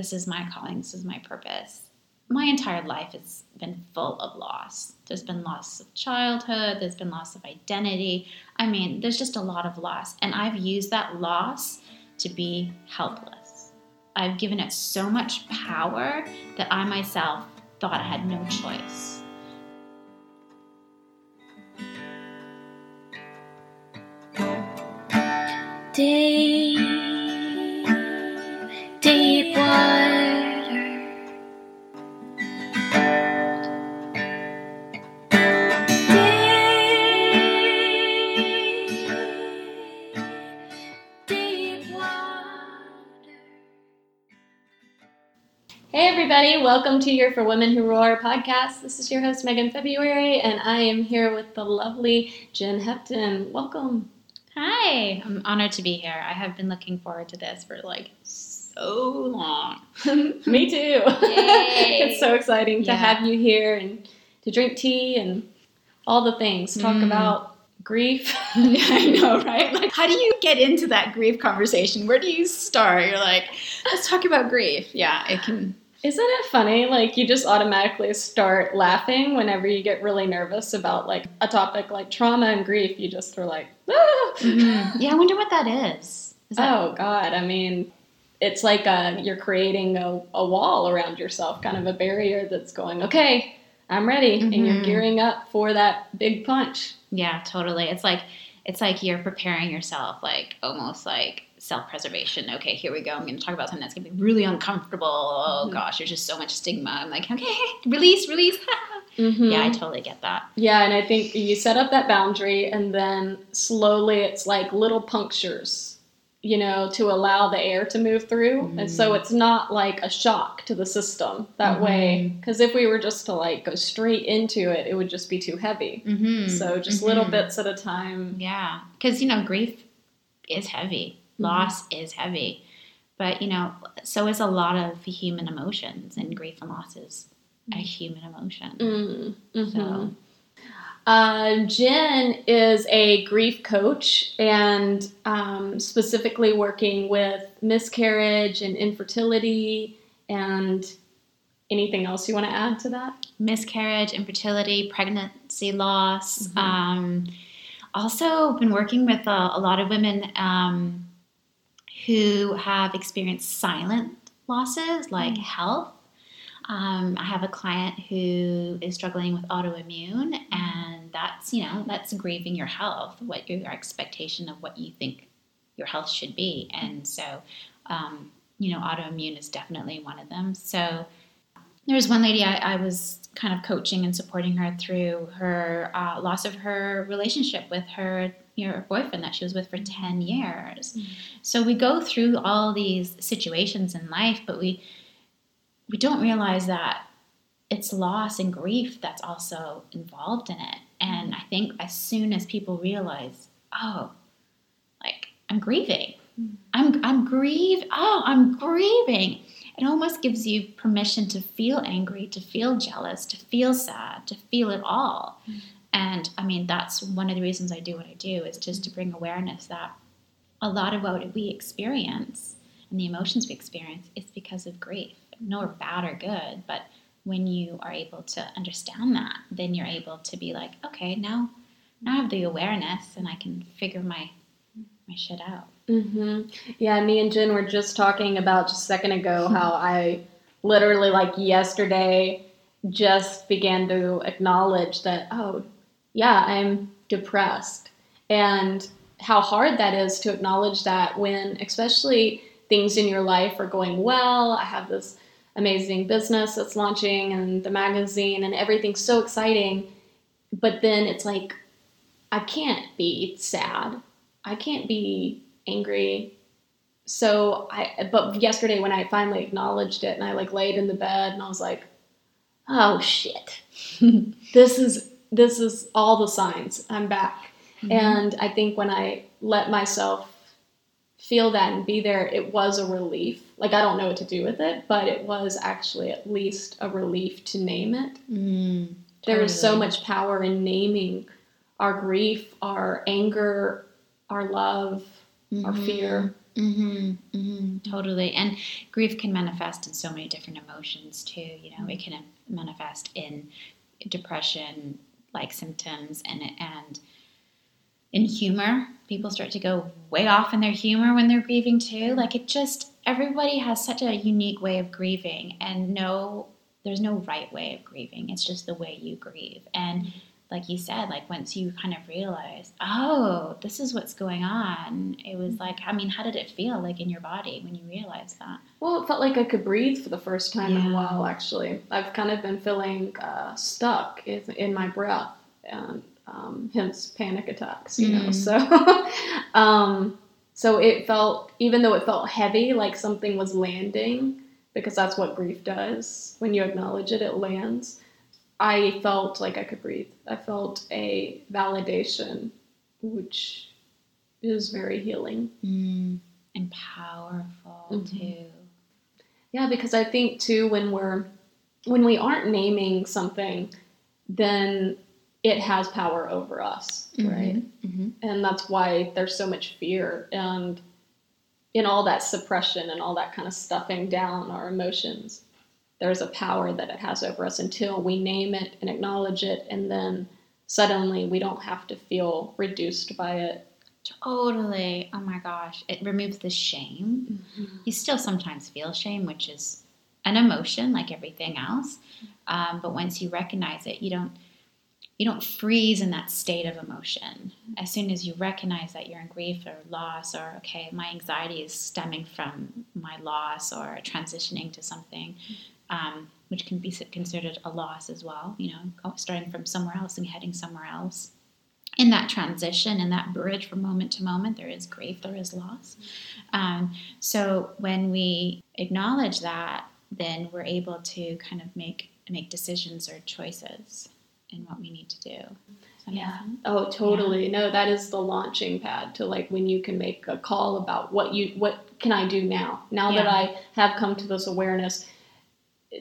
this is my calling, this is my purpose. My entire life has been full of loss. There's been loss of childhood, there's been loss of identity. I mean, there's just a lot of loss. And I've used that loss to be helpless. I've given it so much power that I myself thought I had no choice. Deep, everybody, welcome to your For Women Who Roar podcast. This is your host, Megan February, and I am here with the lovely Jenn Hepton. Welcome. Hi, I'm honored to be here. I have been looking forward to this for like so long. Me too. Yay. it's so exciting to have you here and to drink tea and all the things. Talk Mm. about grief. I know, right? Like, how do you get into that grief conversation? Where do you start? You're like, let's talk about grief. Yeah, it can. Isn't it funny? Like, you just automatically start laughing whenever you get really nervous about like a topic like trauma and grief. You just are like, ah! Yeah, I wonder what that is. Is that Oh God, I mean, it's like uh you're creating a, a wall around yourself, kind of a barrier that's going, okay, I'm ready, and you're Mhm. gearing up for that big punch. Yeah, totally. It's like it's like you're preparing yourself, like almost like self-preservation. Okay, here we go. I'm going to talk about something that's going to be really uncomfortable. Oh Mhm. gosh, there's just so much stigma. I'm like, okay, release, release. Mhm. Yeah, I totally get that. yeah, and I think you set up that boundary, and then slowly it's like little punctures, you know, to allow the air to move through, and so Mhm. it's not like a shock to the system that way. Because if we were just to like go straight into it, it would just be too heavy. Mm-hmm. So just little Mhm. bits at a time. Yeah, because you know, grief is heavy, Mhm. loss is heavy, but you know, so is a lot of human emotions, and grief and loss is a human emotion. Mm, mhm. So, Uh, Jenn is a grief coach and um, specifically working with miscarriage and infertility and anything else you want to add to that? miscarriage, infertility, pregnancy loss. Mhm. Um, also, been working with a, a lot of women um, who have experienced silent losses, like Mm. health. Um, I have a client who is struggling with autoimmune, and that's you know that's grieving your health, what your expectation of what you think your health should be, and so um, you know autoimmune is definitely one of them. So there was one lady I, I was kind of coaching and supporting her through her uh, loss of her relationship with her you know, boyfriend that she was with for 10 years. Mhm. So we go through all these situations in life, but we we don't realize that it's loss and grief that's also involved in it. And I think as soon as people realize, oh, like I'm grieving. Mhm. I'm I'm grieve. Oh, I'm grieving it almost gives you permission to feel angry, to feel jealous, to feel sad, to feel it all. Mm. And I mean, that's one of the reasons I do what I do is just to bring awareness that a lot of what we experience and the emotions we experience is because of grief, no bad or good. But when you are able to understand that, then you're able to be like, okay, now, now I have the awareness and I can figure my my shit out. Mm-hmm. Yeah, me and Jenn were just talking about just a second ago how I literally, like yesterday, just began to acknowledge that, oh, yeah, I'm depressed. And how hard that is to acknowledge that when, especially, things in your life are going well. I have this amazing business that's launching and the magazine and everything's so exciting. But then it's like, I can't be sad. I can't be angry. So I but yesterday when I finally acknowledged it and I like laid in the bed and I was like, "Oh shit. this is this is all the signs. I'm back." Mhm. And I think when I let myself feel that and be there, it was a relief. Like I don't know what to do with it, but it was actually at least a relief to name it. Mm, There is so much power in naming our grief, our anger, our love, our Mhm. fear. hmm hmm totally. And grief can manifest in so many different emotions too. You know, it can manifest in depression like symptoms and and in humor. People start to go way off in their humor when they're grieving too. Like it just everybody has such a unique way of grieving and no there's no right way of grieving. It's just the way you grieve. And like you said, like once you kind of realize, oh, this is what's going on, it was like, I mean, how did it feel like in your body when you realized that? Well, it felt like I could breathe for the first time in a while, actually. I've kind of been feeling uh, stuck in, in my breath, and um, hence panic attacks, you know. Mm. So, um, so it felt, even though it felt heavy, like something was landing, because that's what grief does. When you acknowledge it, it lands. I felt like I could breathe. I felt a validation, which is very healing. Mm, and powerful Mhm. too. Yeah, because I think too when we're when we aren't naming something, then it has power over us, right? Mm-hmm. And that's why there's so much fear and in all that suppression and all that kind of stuffing down our emotions. There's a power that it has over us until we name it and acknowledge it, and then suddenly we don't have to feel reduced by it. Totally. Oh my gosh. It removes the shame. You still sometimes feel shame, which is an emotion like everything else. Um, but once you recognize it, you don't you don't freeze in that state of emotion. As soon as you recognize that you're in grief or loss, or okay, my anxiety is stemming from my loss or transitioning to something, um, which can be considered a loss as well. You know, starting from somewhere else and heading somewhere else. In that transition, in that bridge from moment to moment, there is grief, there is loss. Um, so when we acknowledge that, then we're able to kind of make make decisions or choices in what we need to do. Yeah. Oh, totally. No, that is the launching pad to like when you can make a call about what you what can I do now? Now that I have come to this awareness,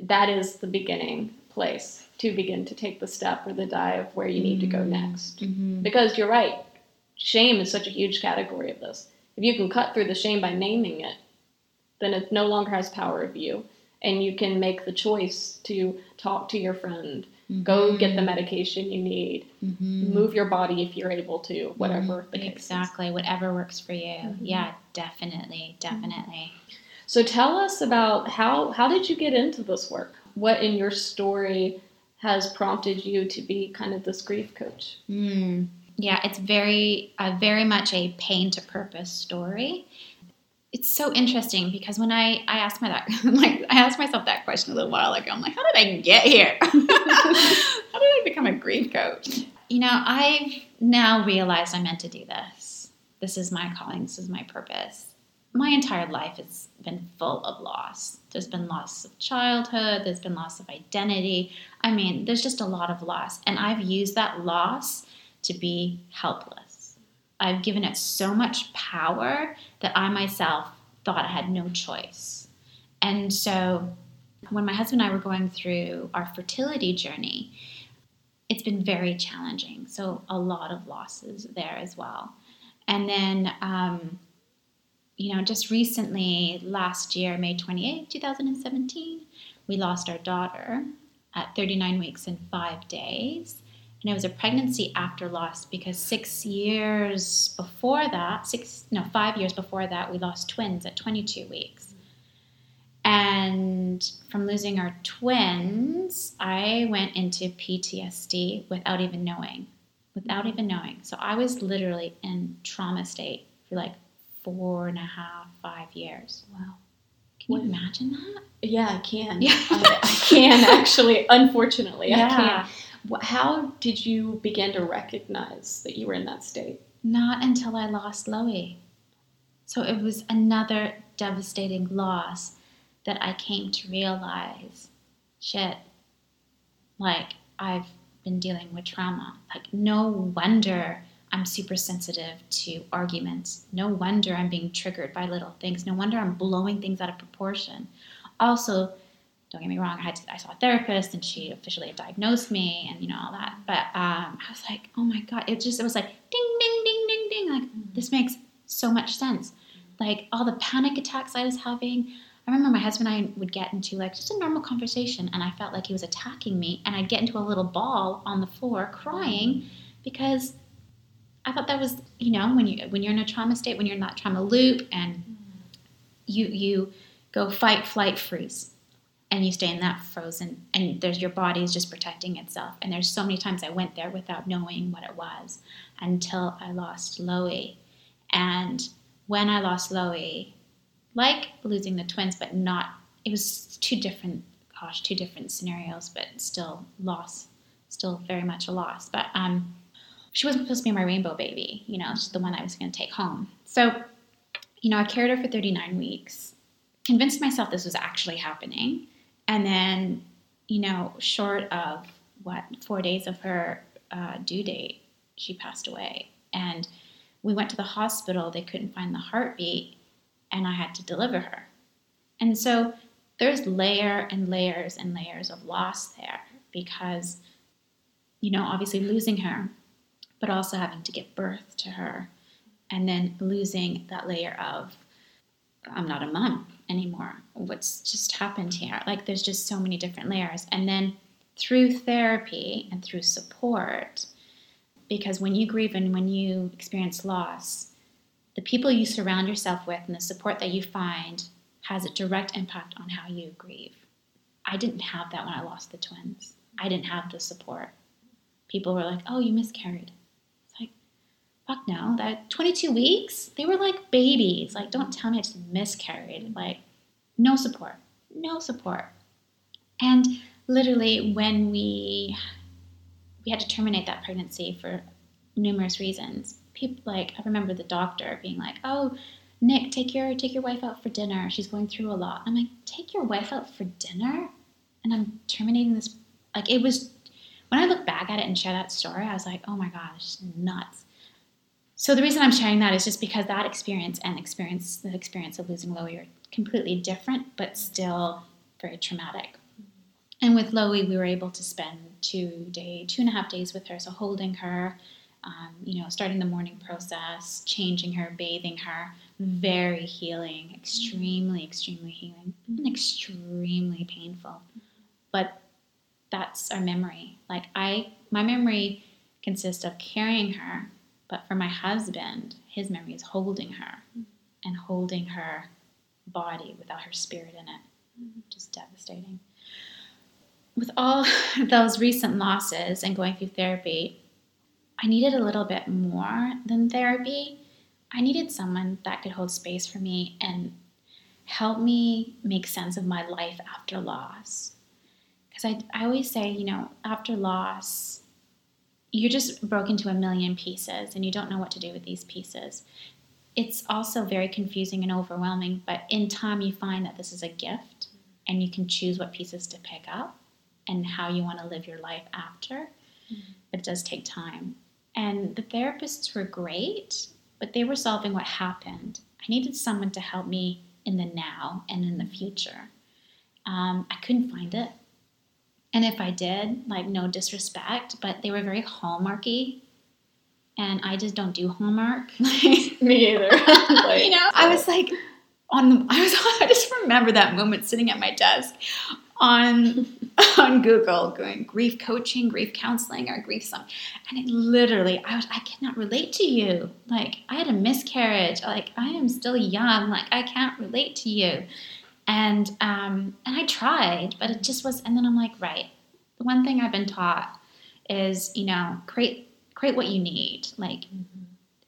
that is the beginning place to begin to take the step or the dive where you need to go Mm. next. Mm-hmm. Because you're right. Shame is such a huge category of this. If you can cut through the shame by naming it, then it no longer has power of you. And you can make the choice to talk to your friend, go get the medication you need, Mm-hmm. move your body if you're able to, whatever the case is. Exactly, whatever works for you. Mhm. Yeah, definitely, definitely. So tell us about how how did you get into this work? What in your story has prompted you to be kind of this grief coach? Mm. Yeah, it's very, uh, very much a pain to purpose story. It's so interesting because when I, I asked my that like I asked myself that question a little while ago. I'm like, how did I get here? how did I become a grief coach? You know, I've now realized I'm meant to do this. This is my calling. This is my purpose. My entire life has been full of loss. There's been loss of childhood. There's been loss of identity. I mean, there's just a lot of loss, and I've used that loss to be helpless. I've given it so much power that I myself thought I had no choice. And so when my husband and I were going through our fertility journey, it's been very challenging. So a lot of losses there as well. And then, um, you know, just recently, last year, May 28, 2017, we lost our daughter at 39 weeks and five days. And it was a pregnancy after loss because six years before that, six, no, five years before that, we lost twins at 22 weeks. And from losing our twins, I went into PTSD without even knowing, without even knowing. So I was literally in trauma state for like four and a half, five years. Wow. Can you imagine that? Yeah, I can. Yeah. I, I can actually. Unfortunately, I Yeah. can. How did you begin to recognize that you were in that state? Not until I lost Loie. So it was another devastating loss that I came to realize shit, like I've been dealing with trauma. Like, no wonder I'm super sensitive to arguments. No wonder I'm being triggered by little things. No wonder I'm blowing things out of proportion. Also, don't get me wrong, I, had to, I saw a therapist and she officially diagnosed me and, you know, all that. But um, I was like, oh my God, it just, it was like ding, ding, ding, ding, ding. Like, mm-hmm. this makes so much sense. like all the panic attacks I was having. I remember my husband and I would get into like just a normal conversation, and I felt like he was attacking me, and I'd get into a little ball on the floor crying mm-hmm. because I thought that was, you know, when you when you're in a trauma state, when you're in that trauma loop, and mm-hmm. you you go fight, flight, freeze, and you stay in that frozen, and there's your body is just protecting itself. And there's so many times I went there without knowing what it was until I lost Loie, and when I lost Loie, like losing the twins, but not. It was two different, gosh, two different scenarios, but still loss, still very much a loss. But um, she wasn't supposed to be my rainbow baby, you know, she's the one I was going to take home. So, you know, I carried her for 39 weeks, convinced myself this was actually happening. And then, you know, short of what, four days of her uh, due date, she passed away. And we went to the hospital, they couldn't find the heartbeat, and I had to deliver her. And so there's layer and layers and layers of loss there because, you know, obviously losing her but also having to give birth to her and then losing that layer of I'm not a mom anymore. What's just happened here? Like there's just so many different layers. And then through therapy and through support, because when you grieve and when you experience loss, the people you surround yourself with and the support that you find has a direct impact on how you grieve. I didn't have that when I lost the twins. I didn't have the support. People were like, oh, you miscarried fuck no, that 22 weeks, they were like babies. Like, don't tell me I just miscarried. Like, no support, no support. And literally, when we we had to terminate that pregnancy for numerous reasons, people like I remember the doctor being like, "Oh, Nick, take your take your wife out for dinner. She's going through a lot." I'm like, "Take your wife out for dinner?" And I'm terminating this. Like, it was when I look back at it and share that story, I was like, "Oh my god, gosh, nuts." So the reason I'm sharing that is just because that experience and experience the experience of losing Loie are completely different, but still very traumatic. And with Loie, we were able to spend two day, two and a half days with her. So holding her, um, you know, starting the mourning process, changing her, bathing her, very healing, extremely, extremely healing, and extremely painful. But that's our memory. Like I, my memory consists of carrying her but for my husband, his memory is holding her and holding her body without her spirit in it. Just devastating. With all those recent losses and going through therapy, I needed a little bit more than therapy. I needed someone that could hold space for me and help me make sense of my life after loss. Because I, I always say, you know, after loss, you're just broken into a million pieces and you don't know what to do with these pieces. It's also very confusing and overwhelming, but in time you find that this is a gift and you can choose what pieces to pick up and how you want to live your life after. Mm-hmm. But it does take time. And the therapists were great, but they were solving what happened. I needed someone to help me in the now and in the future. Um, I couldn't find it. And if I did, like no disrespect, but they were very hallmarky. And I just don't do hallmark. Me either. like, you know, I was like on the, I was I just remember that moment sitting at my desk on on Google going grief coaching, grief counseling, or grief some and it literally I was I cannot relate to you. Like I had a miscarriage. Like I am still young. Like I can't relate to you and um, and I tried, but it just was. And then I'm like, right, the one thing I've been taught is you know create create what you need, like. Mm-hmm.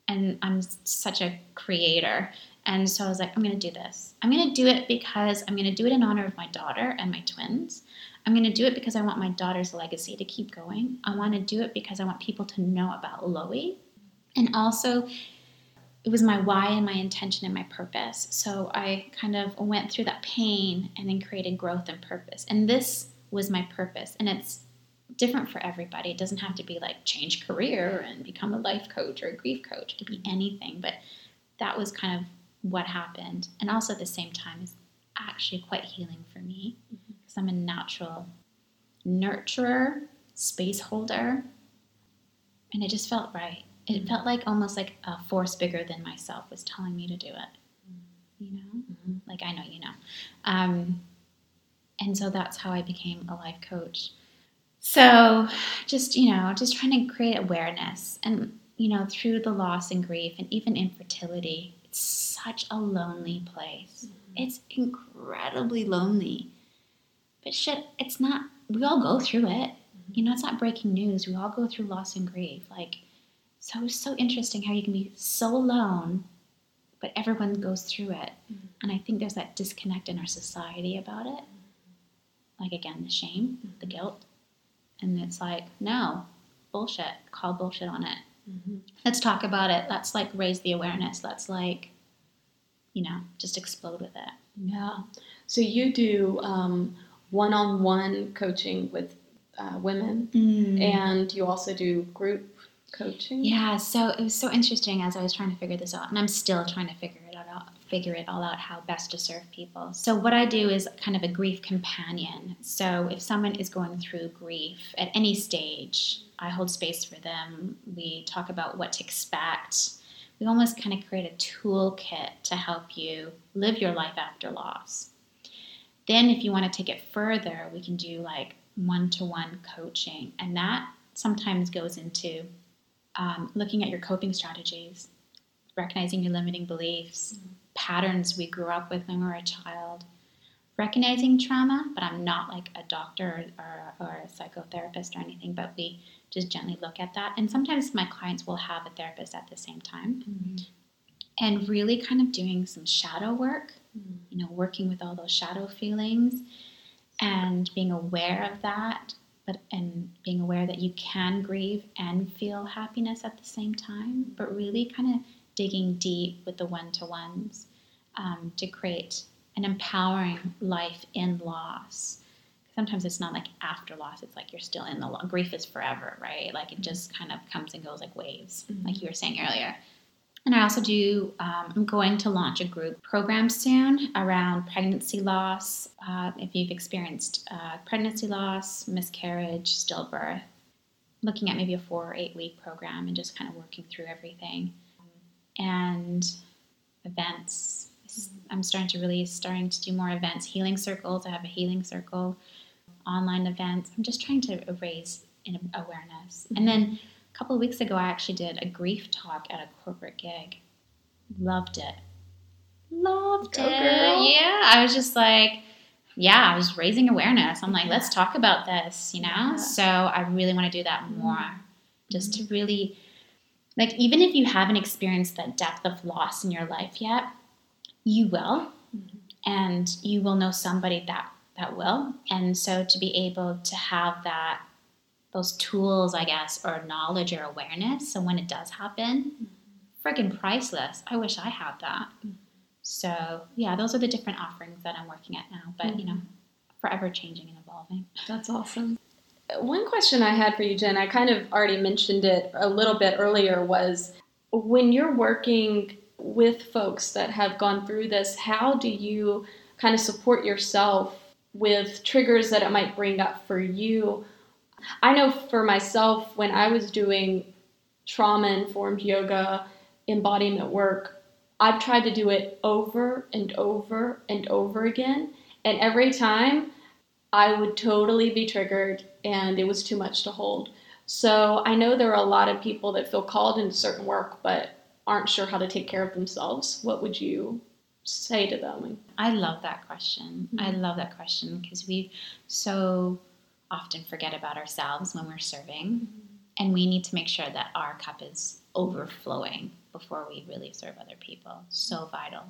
And I'm such a creator, and so I was like, I'm going to do this. I'm going to do it because I'm going to do it in honor of my daughter and my twins. I'm going to do it because I want my daughter's legacy to keep going. I want to do it because I want people to know about Loie. And also, it was my why and my intention and my purpose. So I kind of went through that pain and then created growth and purpose. And this was my purpose. And it's different for everybody. It doesn't have to be like change career and become a life coach or a grief coach. It could be anything. But that was kind of what happened. And also at the same time is actually quite healing for me mm-hmm. because I'm a natural nurturer, space holder. And it just felt right it felt like almost like a force bigger than myself was telling me to do it. you know? Mhm. Like I know you know. Um, and so that's how I became a life coach. So just, you know, just trying to create awareness and, you know, through the loss and grief and even infertility, it's such a lonely place. It's incredibly lonely. But shit, it's not, we all go through it. You know, it's not breaking news. We all go through loss and grief. Like, so it's so interesting how you can be so alone, but everyone goes through it. And I think there's that disconnect in our society about it. Like, again, the shame, the guilt. And it's like, no, bullshit. Call bullshit on it. Mhm. Let's talk about it. Let's like raise the awareness. Let's like, you know, just explode with it. Yeah. So you do um, one-on-one coaching with uh, women, and you also do group coaching. Yeah, so it was so interesting as I was trying to figure this out, and I'm still trying to figure it out, figure it all out how best to serve people. So what I do is kind of a grief companion. So if someone is going through grief at any stage, I hold space for them. We talk about what to expect. We almost kind of create a toolkit to help you live your life after loss. Then, if you want to take it further, we can do like one to one coaching, and that sometimes goes into um, looking at your coping strategies, recognizing your limiting beliefs, patterns we grew up with when we were a child, recognizing trauma, but I'm not like a doctor or, or, or a psychotherapist or anything, but we just gently look at that. And sometimes my clients will have a therapist at the same time Mhm. and really kind of doing some shadow work, Mhm. you know, working with all those shadow feelings and being aware of that, but and being aware that you can grieve and feel happiness at the same time, but really kind of digging deep with the one to ones um, to create an empowering life in loss. Sometimes it's not like after loss, it's like you're still in the loss. Grief is forever, right? Like it just kind of comes and goes like waves, Mhm. like you were saying earlier. And I also do, um, I'm going to launch a group program soon around pregnancy loss. Uh, if you've experienced uh, pregnancy loss, miscarriage, stillbirth, looking at maybe a four or eight week program and just kind of working through everything. And events. I'm starting to really starting to do more events, healing circles. I have a healing circle, online events. I'm just trying to raise awareness. And then a couple of weeks ago, I actually did a grief talk at a corporate gig. Loved it. Loved Go it. girl. Yeah, I was just like, yeah, I was raising awareness. I'm like, let's talk about this, you know? Yeah. So I really want to do that more. Just to really, like, even if you haven't experienced that depth of loss in your life yet, you will. Mhm. And you will know somebody that that will. And so to be able to have that those tools, I guess, or knowledge or awareness. So when it does happen, friggin' priceless. I wish I had that. So yeah, those are the different offerings that I'm working at now. But you know, mm-hmm. forever changing and evolving. That's awesome. One question I had for you, Jenn, I kind of already mentioned it a little bit earlier, was when you're working with folks that have gone through this, how do you kind of support yourself with triggers that it might bring up for you? I know for myself, when I was doing trauma informed yoga, embodiment work, I've tried to do it over and over and over again. And every time I would totally be triggered and it was too much to hold. So I know there are a lot of people that feel called into certain work but aren't sure how to take care of themselves. What would you say to them? I love that question. I mm-hmm. love that question because we so often forget about ourselves when we're serving, and we need to make sure that our cup is overflowing before we really serve other people. So vital.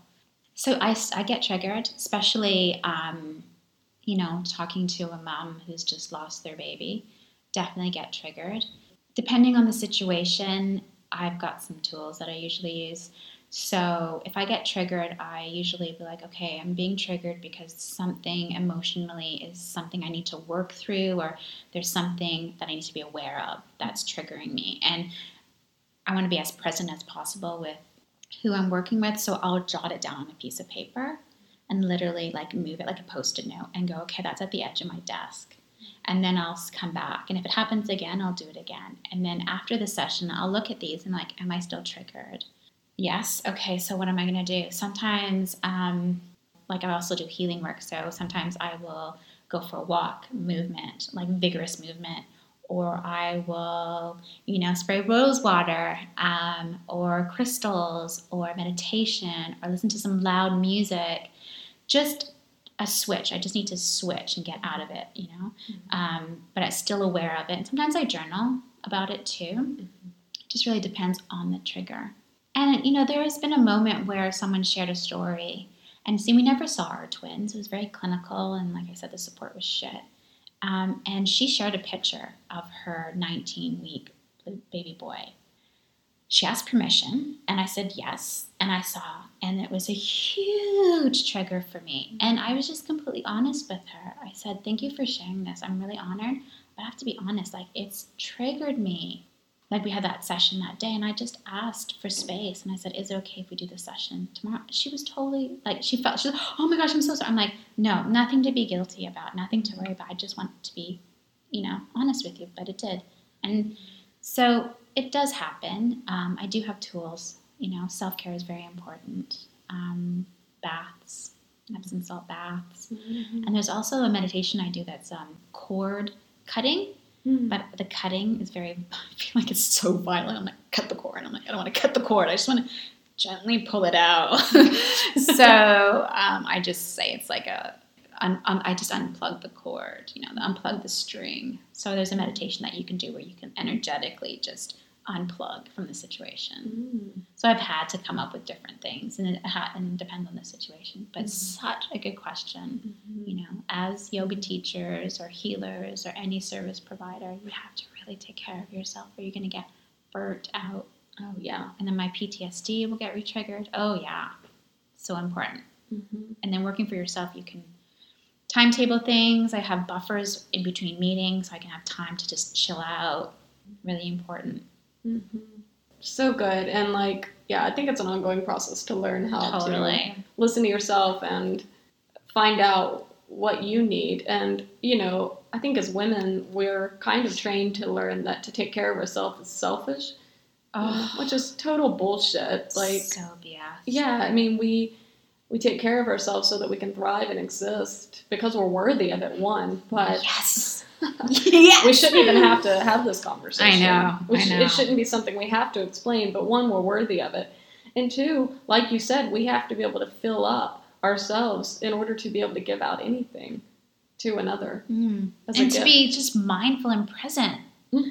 So I, I get triggered, especially, um, you know, talking to a mom who's just lost their baby. Definitely get triggered. Depending on the situation, I've got some tools that I usually use. So if I get triggered, I usually be like, okay, I'm being triggered because something emotionally is something I need to work through, or there's something that I need to be aware of that's triggering me. And I want to be as present as possible with who I'm working with. So I'll jot it down on a piece of paper and literally like move it like a post it note and go, okay, that's at the edge of my desk. And then I'll come back. And if it happens again, I'll do it again. And then after the session, I'll look at these and like, am I still triggered? Yes. Okay. So what am I going to do? Sometimes, um, like I also do healing work. So sometimes I will go for a walk, movement, like vigorous movement, or I will, you know, spray rose water, um, or crystals, or meditation, or listen to some loud music. Just a switch. I just need to switch and get out of it, you know. Um, but I'm still aware of it. And sometimes I journal about it too. It just really depends on the trigger. And you know, there has been a moment where someone shared a story, and see, we never saw our twins. It was very clinical, and like I said, the support was shit. Um, and she shared a picture of her 19 week baby boy. She asked permission, and I said yes, and I saw, and it was a huge trigger for me. And I was just completely honest with her. I said, Thank you for sharing this. I'm really honored, but I have to be honest, like, it's triggered me like we had that session that day and i just asked for space and i said is it okay if we do the session tomorrow? She was totally like she felt she was oh my gosh i'm so sorry. I'm like no nothing to be guilty about nothing to worry about. I just want to be you know honest with you. But it did. And so it does happen. Um, i do have tools you know self-care is very important. Um, baths epsom salt baths. And there's also a meditation i do that's um, cord cutting Mm. but the cutting is very i feel like it's so violent. I'm like cut the cord. I'm like i don't want to cut the cord. I just want to gently pull it out. So um, i just say it's like a un, un, i just unplug the cord you know unplug the string. So there's a meditation that you can do where you can energetically just unplug from the situation Mm. so i've had to come up with different things and it, ha- and it depends on the situation but such a good question you know, as yoga teachers or healers or any service provider, you have to really take care of yourself or you're going to get burnt out. Oh yeah. And then my PTSD will get retriggered. Oh, yeah. So important. Mm-hmm. And then working for yourself, you can timetable things. I have buffers in between meetings so I can have time to just chill out. Really important. Mm-hmm. So good, and like yeah, I think it's an ongoing process to learn how to listen to yourself and find out what you need. And you know, I think as women, we're kind of trained to learn that to take care of ourselves is selfish, Oh, which is total bullshit. Like so BS. Yeah, I mean, we we take care of ourselves so that we can thrive and exist because we're worthy of it. One, but Yes. yes. we shouldn't even have to have this conversation. I know, We I sh- know. It shouldn't be something we have to explain. But one, we're worthy of it, and two, like you said, we have to be able to fill up ourselves in order to be able to give out anything to another. Mm. And to be just mindful and present. hmm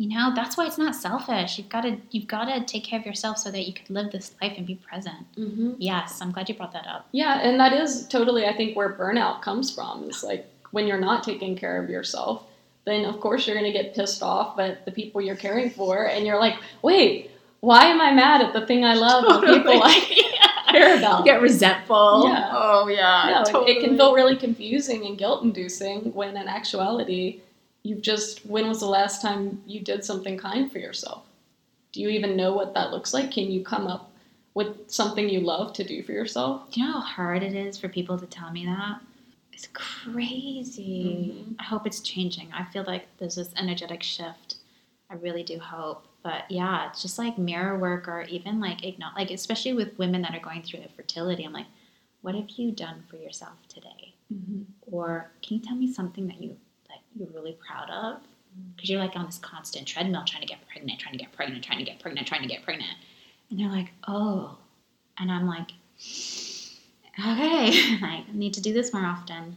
You know, that's why it's not selfish. You've got to you've got to take care of yourself so that you could live this life and be present. hmm Yes, I'm glad you brought that up. Yeah, and that is totally, I think, where burnout comes from. Is like when you're not taking care of yourself, then of course you're going to get pissed off at the people you're caring for, and you're like, wait, why am I mad at the thing I love and the people I care about? Get resentful. Yeah. Oh yeah. No, it- it can feel really confusing and guilt inducing when in actuality, you've just, when was the last time you did something kind for yourself? Do you even know what that looks like? Can you come up with something you love to do for yourself? Do you know how hard it is for people to tell me that? It's crazy. Mhm. I hope it's changing. I feel like there's this energetic shift. I really do hope. But yeah, it's just like mirror work or even like igno- like especially with women that are going through infertility. I'm like, what have you done for yourself today? Or can you tell me something that you you're really proud of? Because you're like on this constant treadmill trying to get pregnant, trying to get pregnant, trying to get pregnant, trying to get pregnant. And they're like, oh. And I'm like, okay, I need to do this more often.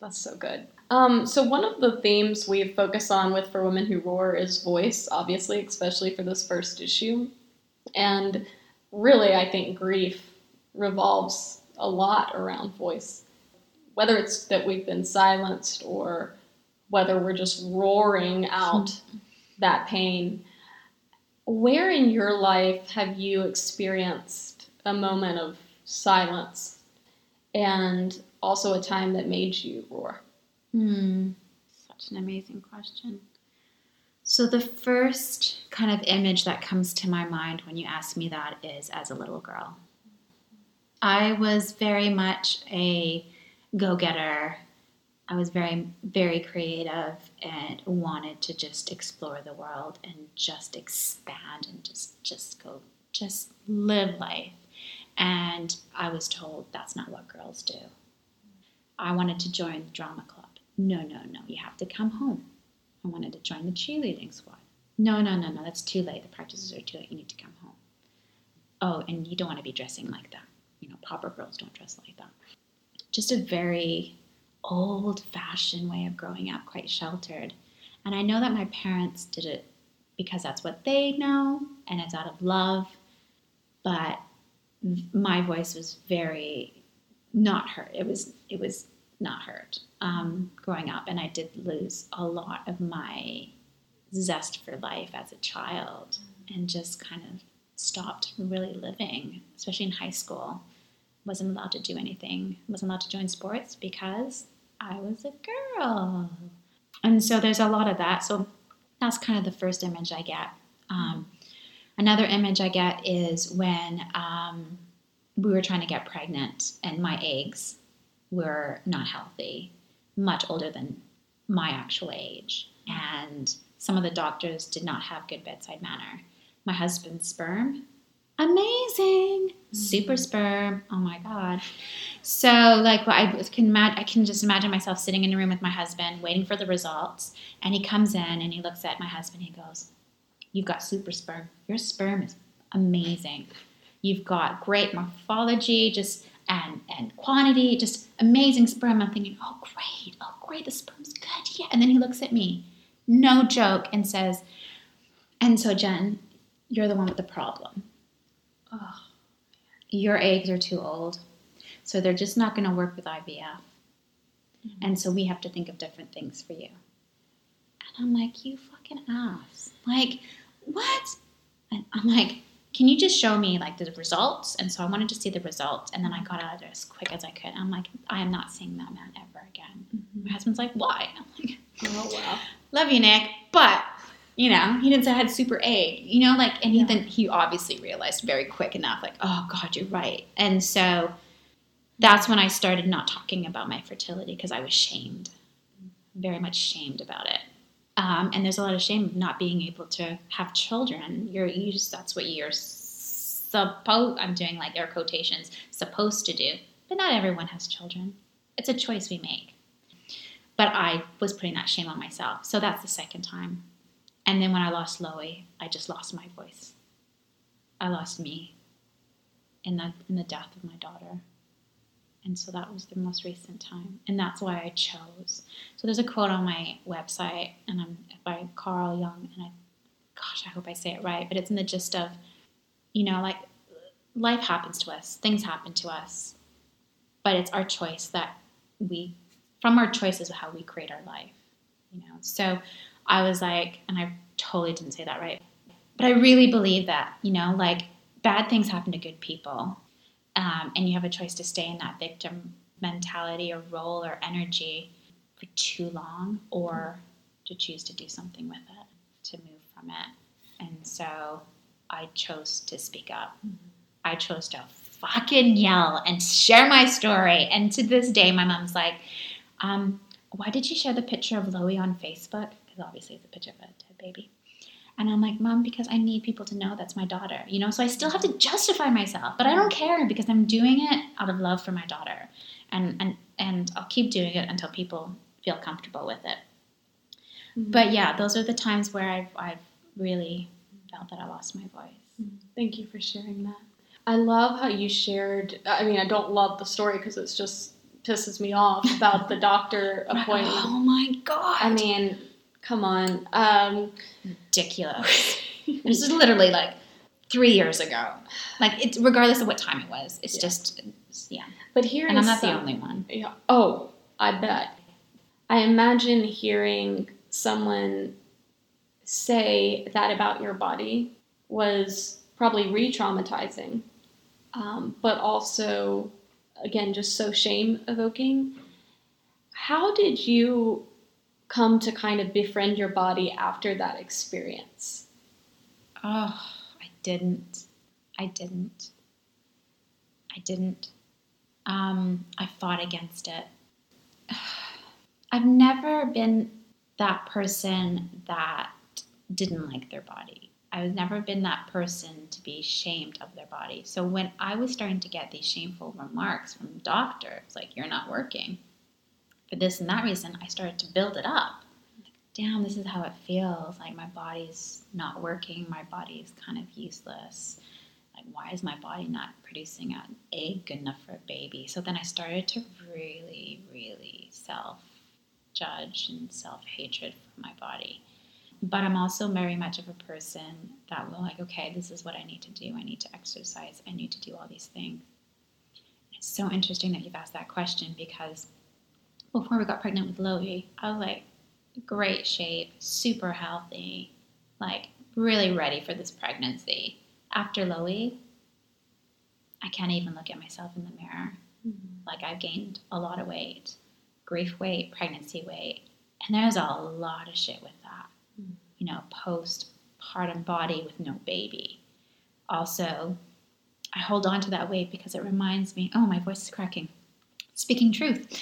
That's so good. Um, so one of the themes we've focused on with For Women Who Roar is voice, obviously, especially for this first issue. And really, I think grief revolves a lot around voice. Whether it's that we've been silenced or whether we're just roaring out that pain. Where in your life have you experienced a moment of silence and also a time that made you roar? Hmm. Such an amazing question. So, the first kind of image that comes to my mind when you ask me that is as a little girl. I was very much a go getter. I was very, very creative and wanted to just explore the world and just expand and just, just go just live life. And I was told that's not what girls do. I wanted to join the drama club. No, no, no, you have to come home. I wanted to join the cheerleading squad. No, no, no, no, that's too late. The practices are too late. You need to come home. Oh, and you don't want to be dressing like that. You know, proper girls don't dress like that. Just a very old fashioned way of growing up, quite sheltered. And I know that my parents did it because that's what they know and it's out of love. But my voice was very not heard. It was it was not heard um, growing up, and I did lose a lot of my zest for life as a child, and just kind of stopped really living, especially in high school. Wasn't allowed to do anything. Wasn't allowed to join sports because I was a girl, and so there's a lot of that. So that's kind of the first image I get. Um, another image I get is when um, we were trying to get pregnant, and my eggs were not healthy, much older than my actual age. And some of the doctors did not have good bedside manner. My husband's sperm, amazing, super mm-hmm. sperm. Oh my god. So like I can imagine, I can just imagine myself sitting in a room with my husband, waiting for the results, and he comes in and he looks at my husband. He goes, "You've got super sperm. Your sperm is amazing. You've got great morphology, just and and quantity, just amazing sperm." I'm thinking, "Oh great, oh great, the sperm's good, yeah." And then he looks at me, no joke, and says, "And so Jenn, you're the one with the problem. Oh, Your eggs are too old, so they're just not going to work with IVF." Mm-hmm. And so we have to think of different things for you. And I'm like, you fucking ass. Like, what? And I'm like, can you just show me like the results? And so I wanted to see the results. And then I got out of there as quick as I could. I'm like, I am not seeing that man ever again. Mm-hmm. My husband's like, why? I'm like, oh wow. love you, Nick. But, you know, he didn't say I had super A, you know, like, and he then he obviously realized very quick enough, like, oh God, you're right. And so that's when I started not talking about my fertility because I was shamed, very much shamed about it. Um, and there's a lot of shame of not being able to have children. You're you just that's what you're supposed. I'm doing like air quotations supposed to do, but not everyone has children. It's a choice we make. But I was putting that shame on myself. So that's the second time. And then when I lost Loie, I just lost my voice. I lost me in the in the death of my daughter. And so that was the most recent time. And that's why I chose. So there's a quote on my website and I'm by Carl Jung and I gosh, I hope I say it right, but it's in the gist of, you know, like life happens to us, things happen to us, but it's our choice that we from our choices how we create our life. You know. So I was like, and I totally didn't say that right. But I really believe that, you know, like bad things happen to good people um, and you have a choice to stay in that victim mentality or role or energy for too long or to choose to do something with it to move from it. And so i chose to speak up. I chose to fucking yell and share my story. And to this day my mom's like um, why did you share the picture of Loie on facebook because obviously it's a picture of a dead baby and I'm like, Mom, because I need people to know that's my daughter, you know? So I still have to justify myself, but I don't care because I'm doing it out of love for my daughter. And and and I'll keep doing it until people feel comfortable with it. Mm-hmm. But yeah, those are the times where I've I've really felt that I lost my voice. Mm-hmm. Thank you for sharing that. I love how you shared. I mean, I don't love the story because it's just pisses me off about the doctor appointment. Oh my god. I mean, come on. Um, ridiculous. this is literally like three years ago. Like it's regardless of what time it was. It's Yeah. just yeah. but here And I'm not the only one. Yeah. Oh, I bet. I imagine hearing someone say that about your body was probably re traumatizing, um, but also, again, just so shame evoking. How did you come to kind of befriend your body after that experience? Oh, I didn't. I didn't. I didn't. Um, I fought against it. I've never been that person that didn't like their body. I was never been that person to be shamed of their body. So when I was starting to get these shameful remarks from doctors, like you're not working for this and that reason, I started to build it up. Damn, this is how it feels. Like my body's not working. My body's kind of useless. Like why is my body not producing an egg good enough for a baby? So then I started to really, really self judge and self hatred for my body but I'm also very much of a person that will like, okay, this is what I need to do. I need to exercise. I need to do all these things. It's so interesting that you've asked that question because before we got pregnant with Loie, I was like, great shape, super healthy, like really ready for this pregnancy. After Loie, I can't even look at myself in the mirror. Mm-hmm. Like I've gained a lot of weight, grief weight, pregnancy weight, and there's a lot of shit with that mm. you know, postpartum body with no baby. Also, I hold on to that weight because it reminds me, oh, my voice is cracking. Speaking truth.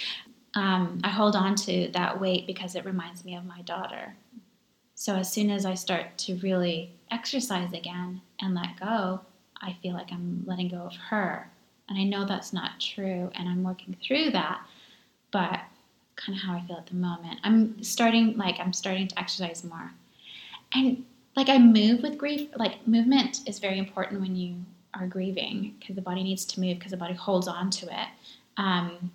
Um, I hold on to that weight because it reminds me of my daughter. So as soon as I start to really exercise again and let go, I feel like I'm letting go of her. And I know that's not true, and I'm working through that. But kind of how I feel at the moment. I'm starting like I'm starting to exercise more and like I move with grief. Like movement is very important when you are grieving because the body needs to move because the body holds on to it. Um,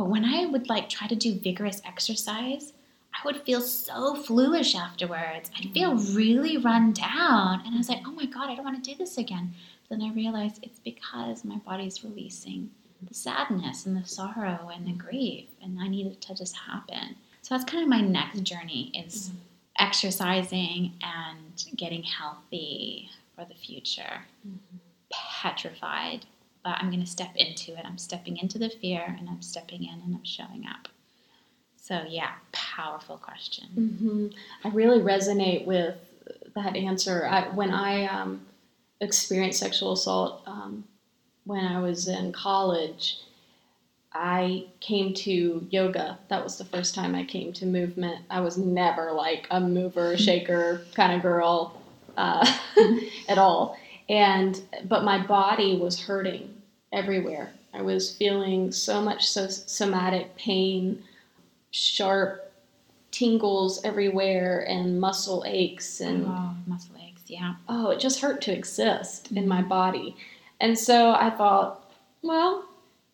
but when I would like try to do vigorous exercise, I would feel so fluish afterwards. I'd mm-hmm. feel really run down, and I was like, "Oh my god, I don't want to do this again." But then I realized it's because my body's releasing the sadness and the sorrow and the mm-hmm. grief, and I need it to just happen. So that's kind of my next journey is mm-hmm. exercising and getting healthy for the future. Petrified, but I'm going to step into it. I'm stepping into the fear and I'm stepping in and I'm showing up. So, yeah, powerful question. hmm I really resonate with that answer. I, when I um, experienced sexual assault um, when I was in college, I came to yoga. That was the first time I came to movement. I was never like a mover, shaker kind of girl uh, at all. And but my body was hurting everywhere. I was feeling so much so somatic pain, sharp tingles everywhere, and muscle aches and Oh, muscle aches, yeah. oh, it just hurt to exist in my mm-hmm. body. And so I thought, well,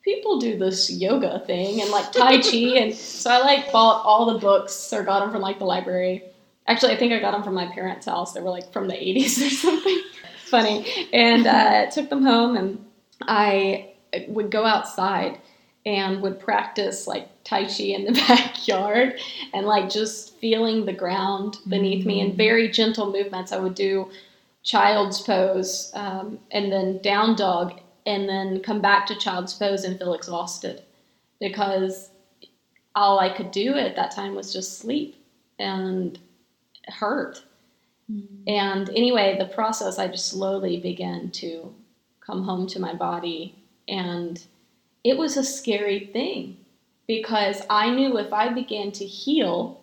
people do this yoga thing and like Tai Chi. and so I like bought all the books or got them from like the library. Actually, I think I got them from my parents' house. They were like from the 80s or something. Funny. And uh, took them home and I would go outside and would practice like Tai Chi in the backyard and like just feeling the ground beneath me and very gentle movements. I would do child's pose um, and then down dog and then come back to child's pose and feel exhausted because all I could do at that time was just sleep and hurt. Hmm. And anyway, the process, I just slowly began to come home to my body. And it was a scary thing because I knew if I began to heal,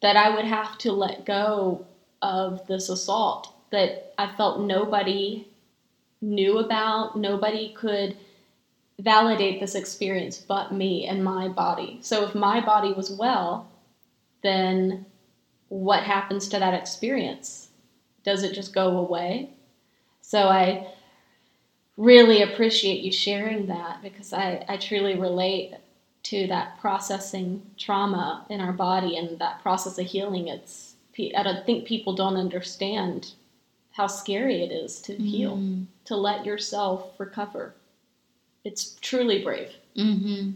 that I would have to let go of this assault that I felt nobody knew about, nobody could validate this experience but me and my body. So if my body was well, then what happens to that experience? Does it just go away? So I really appreciate you sharing that because I, I truly relate to that processing trauma in our body and that process of healing. It's I don't think people don't understand how scary it is to heal, Mm. to let yourself recover. It's truly brave Mm-hmm.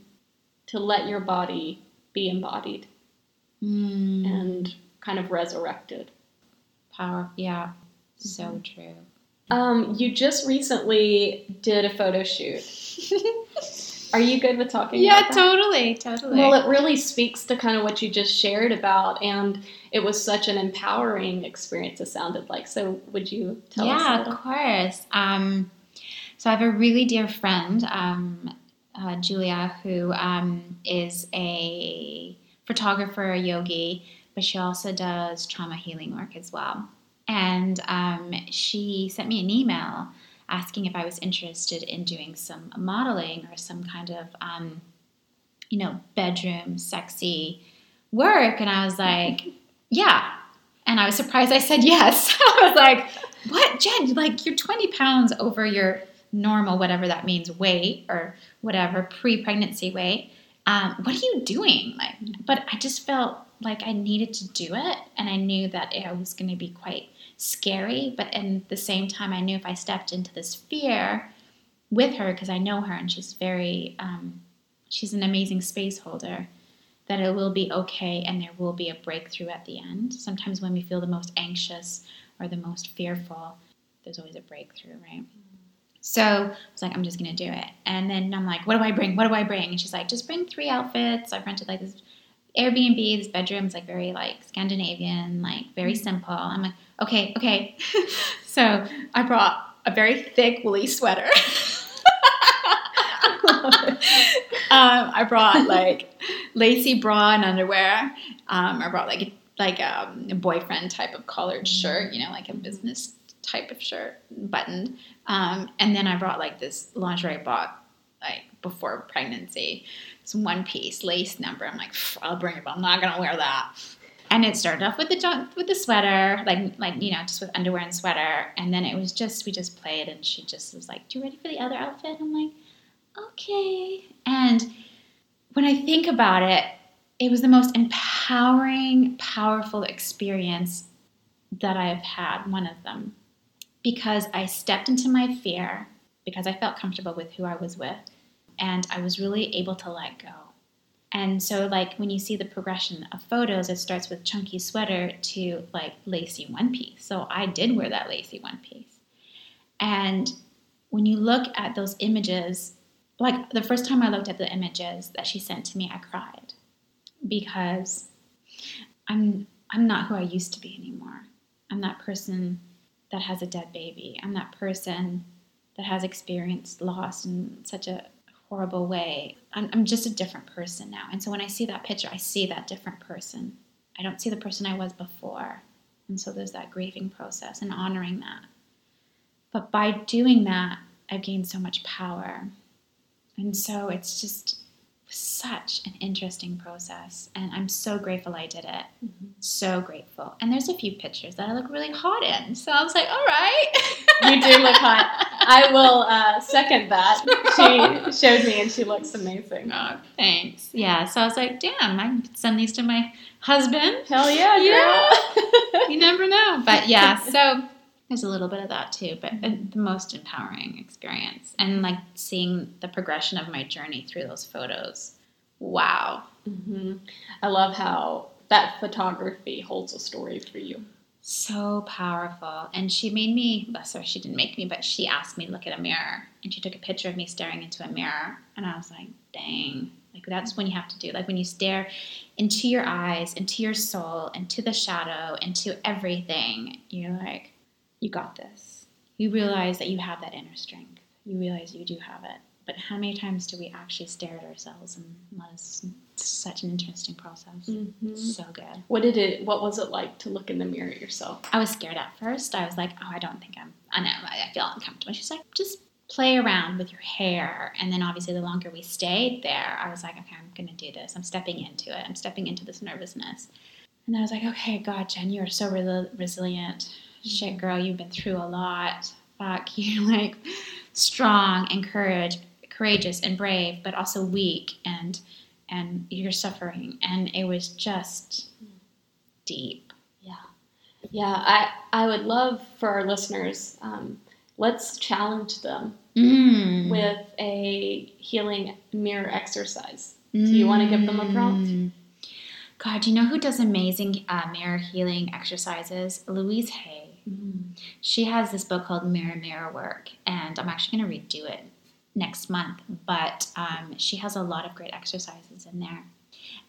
to let your body be embodied Mm. and kind of resurrected. Power, yeah. So true. Um, you just recently did a photo shoot. Are you good with talking Yeah, totally, totally. Well, it really speaks to kind of what you just shared about, and it was such an empowering experience. It sounded like. So, would you tell us? yeah, of course. Um, so I have a really dear friend, um, uh, Julia, who um, is a photographer, a yogi, but she also does trauma healing work as well. And um, she sent me an email asking if I was interested in doing some modeling or some kind of, um, you know, bedroom sexy work. And I was like, yeah. And I was surprised I said yes. I was like, what, Jenn? Like, you're 20 pounds over your normal, whatever that means, weight or whatever, pre pregnancy weight. Um, what are you doing? Like, but I just felt like I needed to do it. And I knew that it was going to be quite scary. But at the same time, I knew if I stepped into this fear with her, because I know her and she's very, um, she's an amazing space holder that it will be okay and there will be a breakthrough at the end. Sometimes when we feel the most anxious or the most fearful, there's always a breakthrough, right? So I was like, I'm just gonna do it. And then I'm like, what do I bring? What do I bring? And she's like, just bring three outfits. I've rented like this Airbnb, this bedroom's like very like Scandinavian, like very simple. I'm like, okay, okay. so I brought a very thick woolly sweater. um, I brought like lacy bra and underwear. Um, I brought like like um, a boyfriend type of collared shirt, you know, like a business type of shirt, buttoned. Um, and then I brought like this lingerie bought like before pregnancy, this one piece lace number. I'm like, I'll bring it, but I'm not gonna wear that. And it started off with the with the sweater, like like you know, just with underwear and sweater. And then it was just we just played, and she just was like, "Do you ready for the other outfit?" I'm like, "Okay." And when I think about it, it was the most empowering, powerful experience that I've had. One of them, because I stepped into my fear because I felt comfortable with who I was with, and I was really able to let go. And so, like when you see the progression of photos, it starts with chunky sweater to like lacy one piece. So I did wear that lacy one piece. And when you look at those images, like the first time I looked at the images that she sent to me, I cried because I'm I'm not who I used to be anymore. I'm that person that has a dead baby. I'm that person that has experienced loss in such a horrible way. I'm, I'm just a different person now. And so when I see that picture, I see that different person. I don't see the person I was before. And so there's that grieving process and honoring that. But by doing that, I've gained so much power. And so it's just such an interesting process. And I'm so grateful I did it. So grateful. And there's a few pictures that I look really hot in. So I was like, all right. You do look hot. I will uh, second that. She showed me and she looks amazing. Oh, thanks. Yeah. So I was like, damn, I can send these to my husband. Hell yeah, girl. You never know. But yeah, so there's a little bit of that too, but uh, the most empowering experience and like seeing the progression of my journey through those photos. Wow. hmm I love how that photography holds a story for you. So powerful. And she made me, well, sorry, she didn't make me, but she asked me to look at a mirror. And she took a picture of me staring into a mirror. And I was like, dang. Like, that's when you have to do. Like, when you stare into your eyes, into your soul, into the shadow, into everything, you're like, you got this. You realize that you have that inner strength. You realize you do have it. But how many times do we actually stare at ourselves? And that is such an interesting process. Mhm. So good. What did it? What was it like to look in the mirror at yourself? I was scared at first. I was like, oh, I don't think I'm, I know, I feel uncomfortable. She's like, just play around with your hair. And then obviously, the longer we stayed there, I was like, okay, I'm going to do this. I'm stepping into it. I'm stepping into this nervousness. And I was like, okay, God, Jenn, you are so resi- resilient. Shit, girl, you've been through a lot. Fuck, you're like strong and courage, courageous and brave, but also weak and and you're suffering. And it was just deep. Yeah, yeah. I I would love for our listeners. Um, let's challenge them Mm. with a healing mirror exercise. Do you wanna give them a prompt? Mm. God, you know who does amazing uh, mirror healing exercises? Louise Hay. She has this book called Mirror Mirror Work, and I'm actually going to redo it next month. But um, she has a lot of great exercises in there.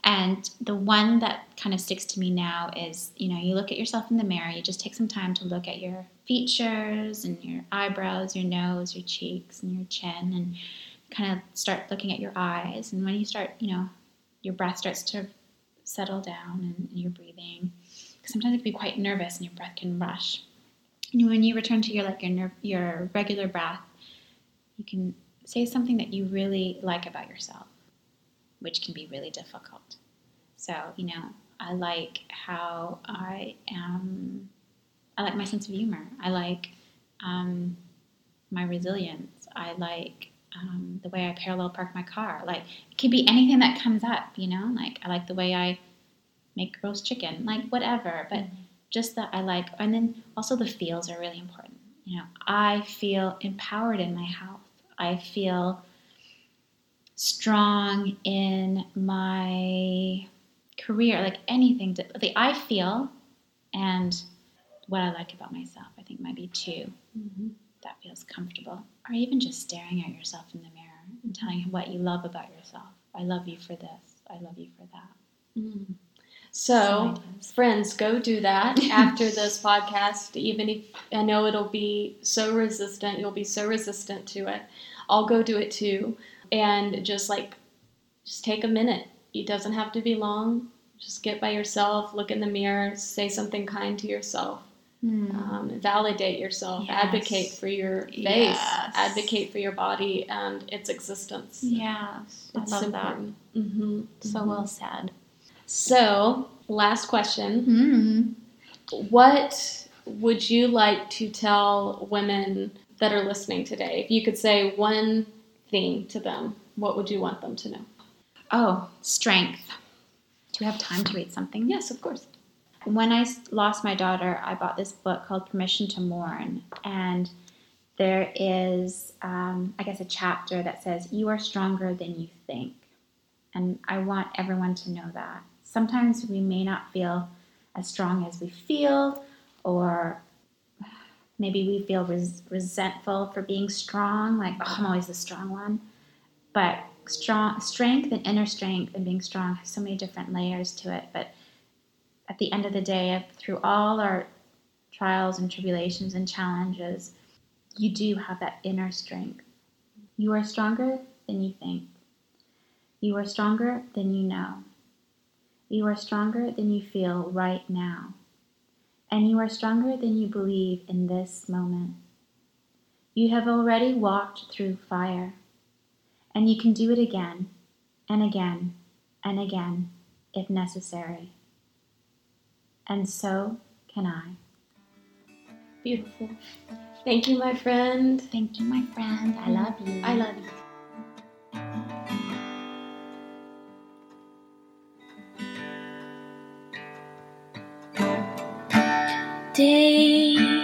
And the one that kind of sticks to me now is you know, you look at yourself in the mirror, you just take some time to look at your features and your eyebrows, your nose, your cheeks, and your chin, and kind of start looking at your eyes. And when you start, you know, your breath starts to settle down and, and you're breathing, sometimes it can be quite nervous and your breath can rush. And when you return to your like your your regular breath, you can say something that you really like about yourself, which can be really difficult. So you know, I like how I am. I like my sense of humor. I like um, my resilience. I like um, the way I parallel park my car. Like it could be anything that comes up, you know. Like I like the way I make roast chicken, like whatever. But just that I like, and then also the feels are really important. You know, I feel empowered in my health. I feel strong in my career, like anything. To, the I feel and what I like about myself, I think might be two Mm-hmm. that feels comfortable, or even just staring at yourself in the mirror and telling what you love about yourself. I love you for this. I love you for that. Mm. So, Sometimes. friends, go do that after this podcast. Even if I know it'll be so resistant, you'll be so resistant to it. I'll go do it too. And just like, just take a minute. It doesn't have to be long. Just get by yourself, look in the mirror, say something kind to yourself, hmm. um, validate yourself, Yes. advocate for your face, Yes. advocate for your body and its existence. Yes, I It's love important. that. So mm-hmm. well said. So, last question. Mm. What would you like to tell women that are listening today? If you could say one thing to them, what would you want them to know? Oh, strength. Do we have time to read something? Yes, of course. When I lost my daughter, I bought this book called Permission to Mourn. And there is, um, I guess, a chapter that says, You are stronger than you think. And I want everyone to know that. Sometimes we may not feel as strong as we feel, or maybe we feel res- resentful for being strong, like, oh, I'm always the strong one. But strong strength and inner strength and being strong has so many different layers to it. But at the end of the day, through all our trials and tribulations and challenges, you do have that inner strength. You are stronger than you think. You are stronger than you know. You are stronger than you feel right now. And you are stronger than you believe in this moment. You have already walked through fire, and you can do it again and again and again if necessary and so can I. Beautiful. Thank you, my friend. Thank you, my friend. I love you. I love you. day.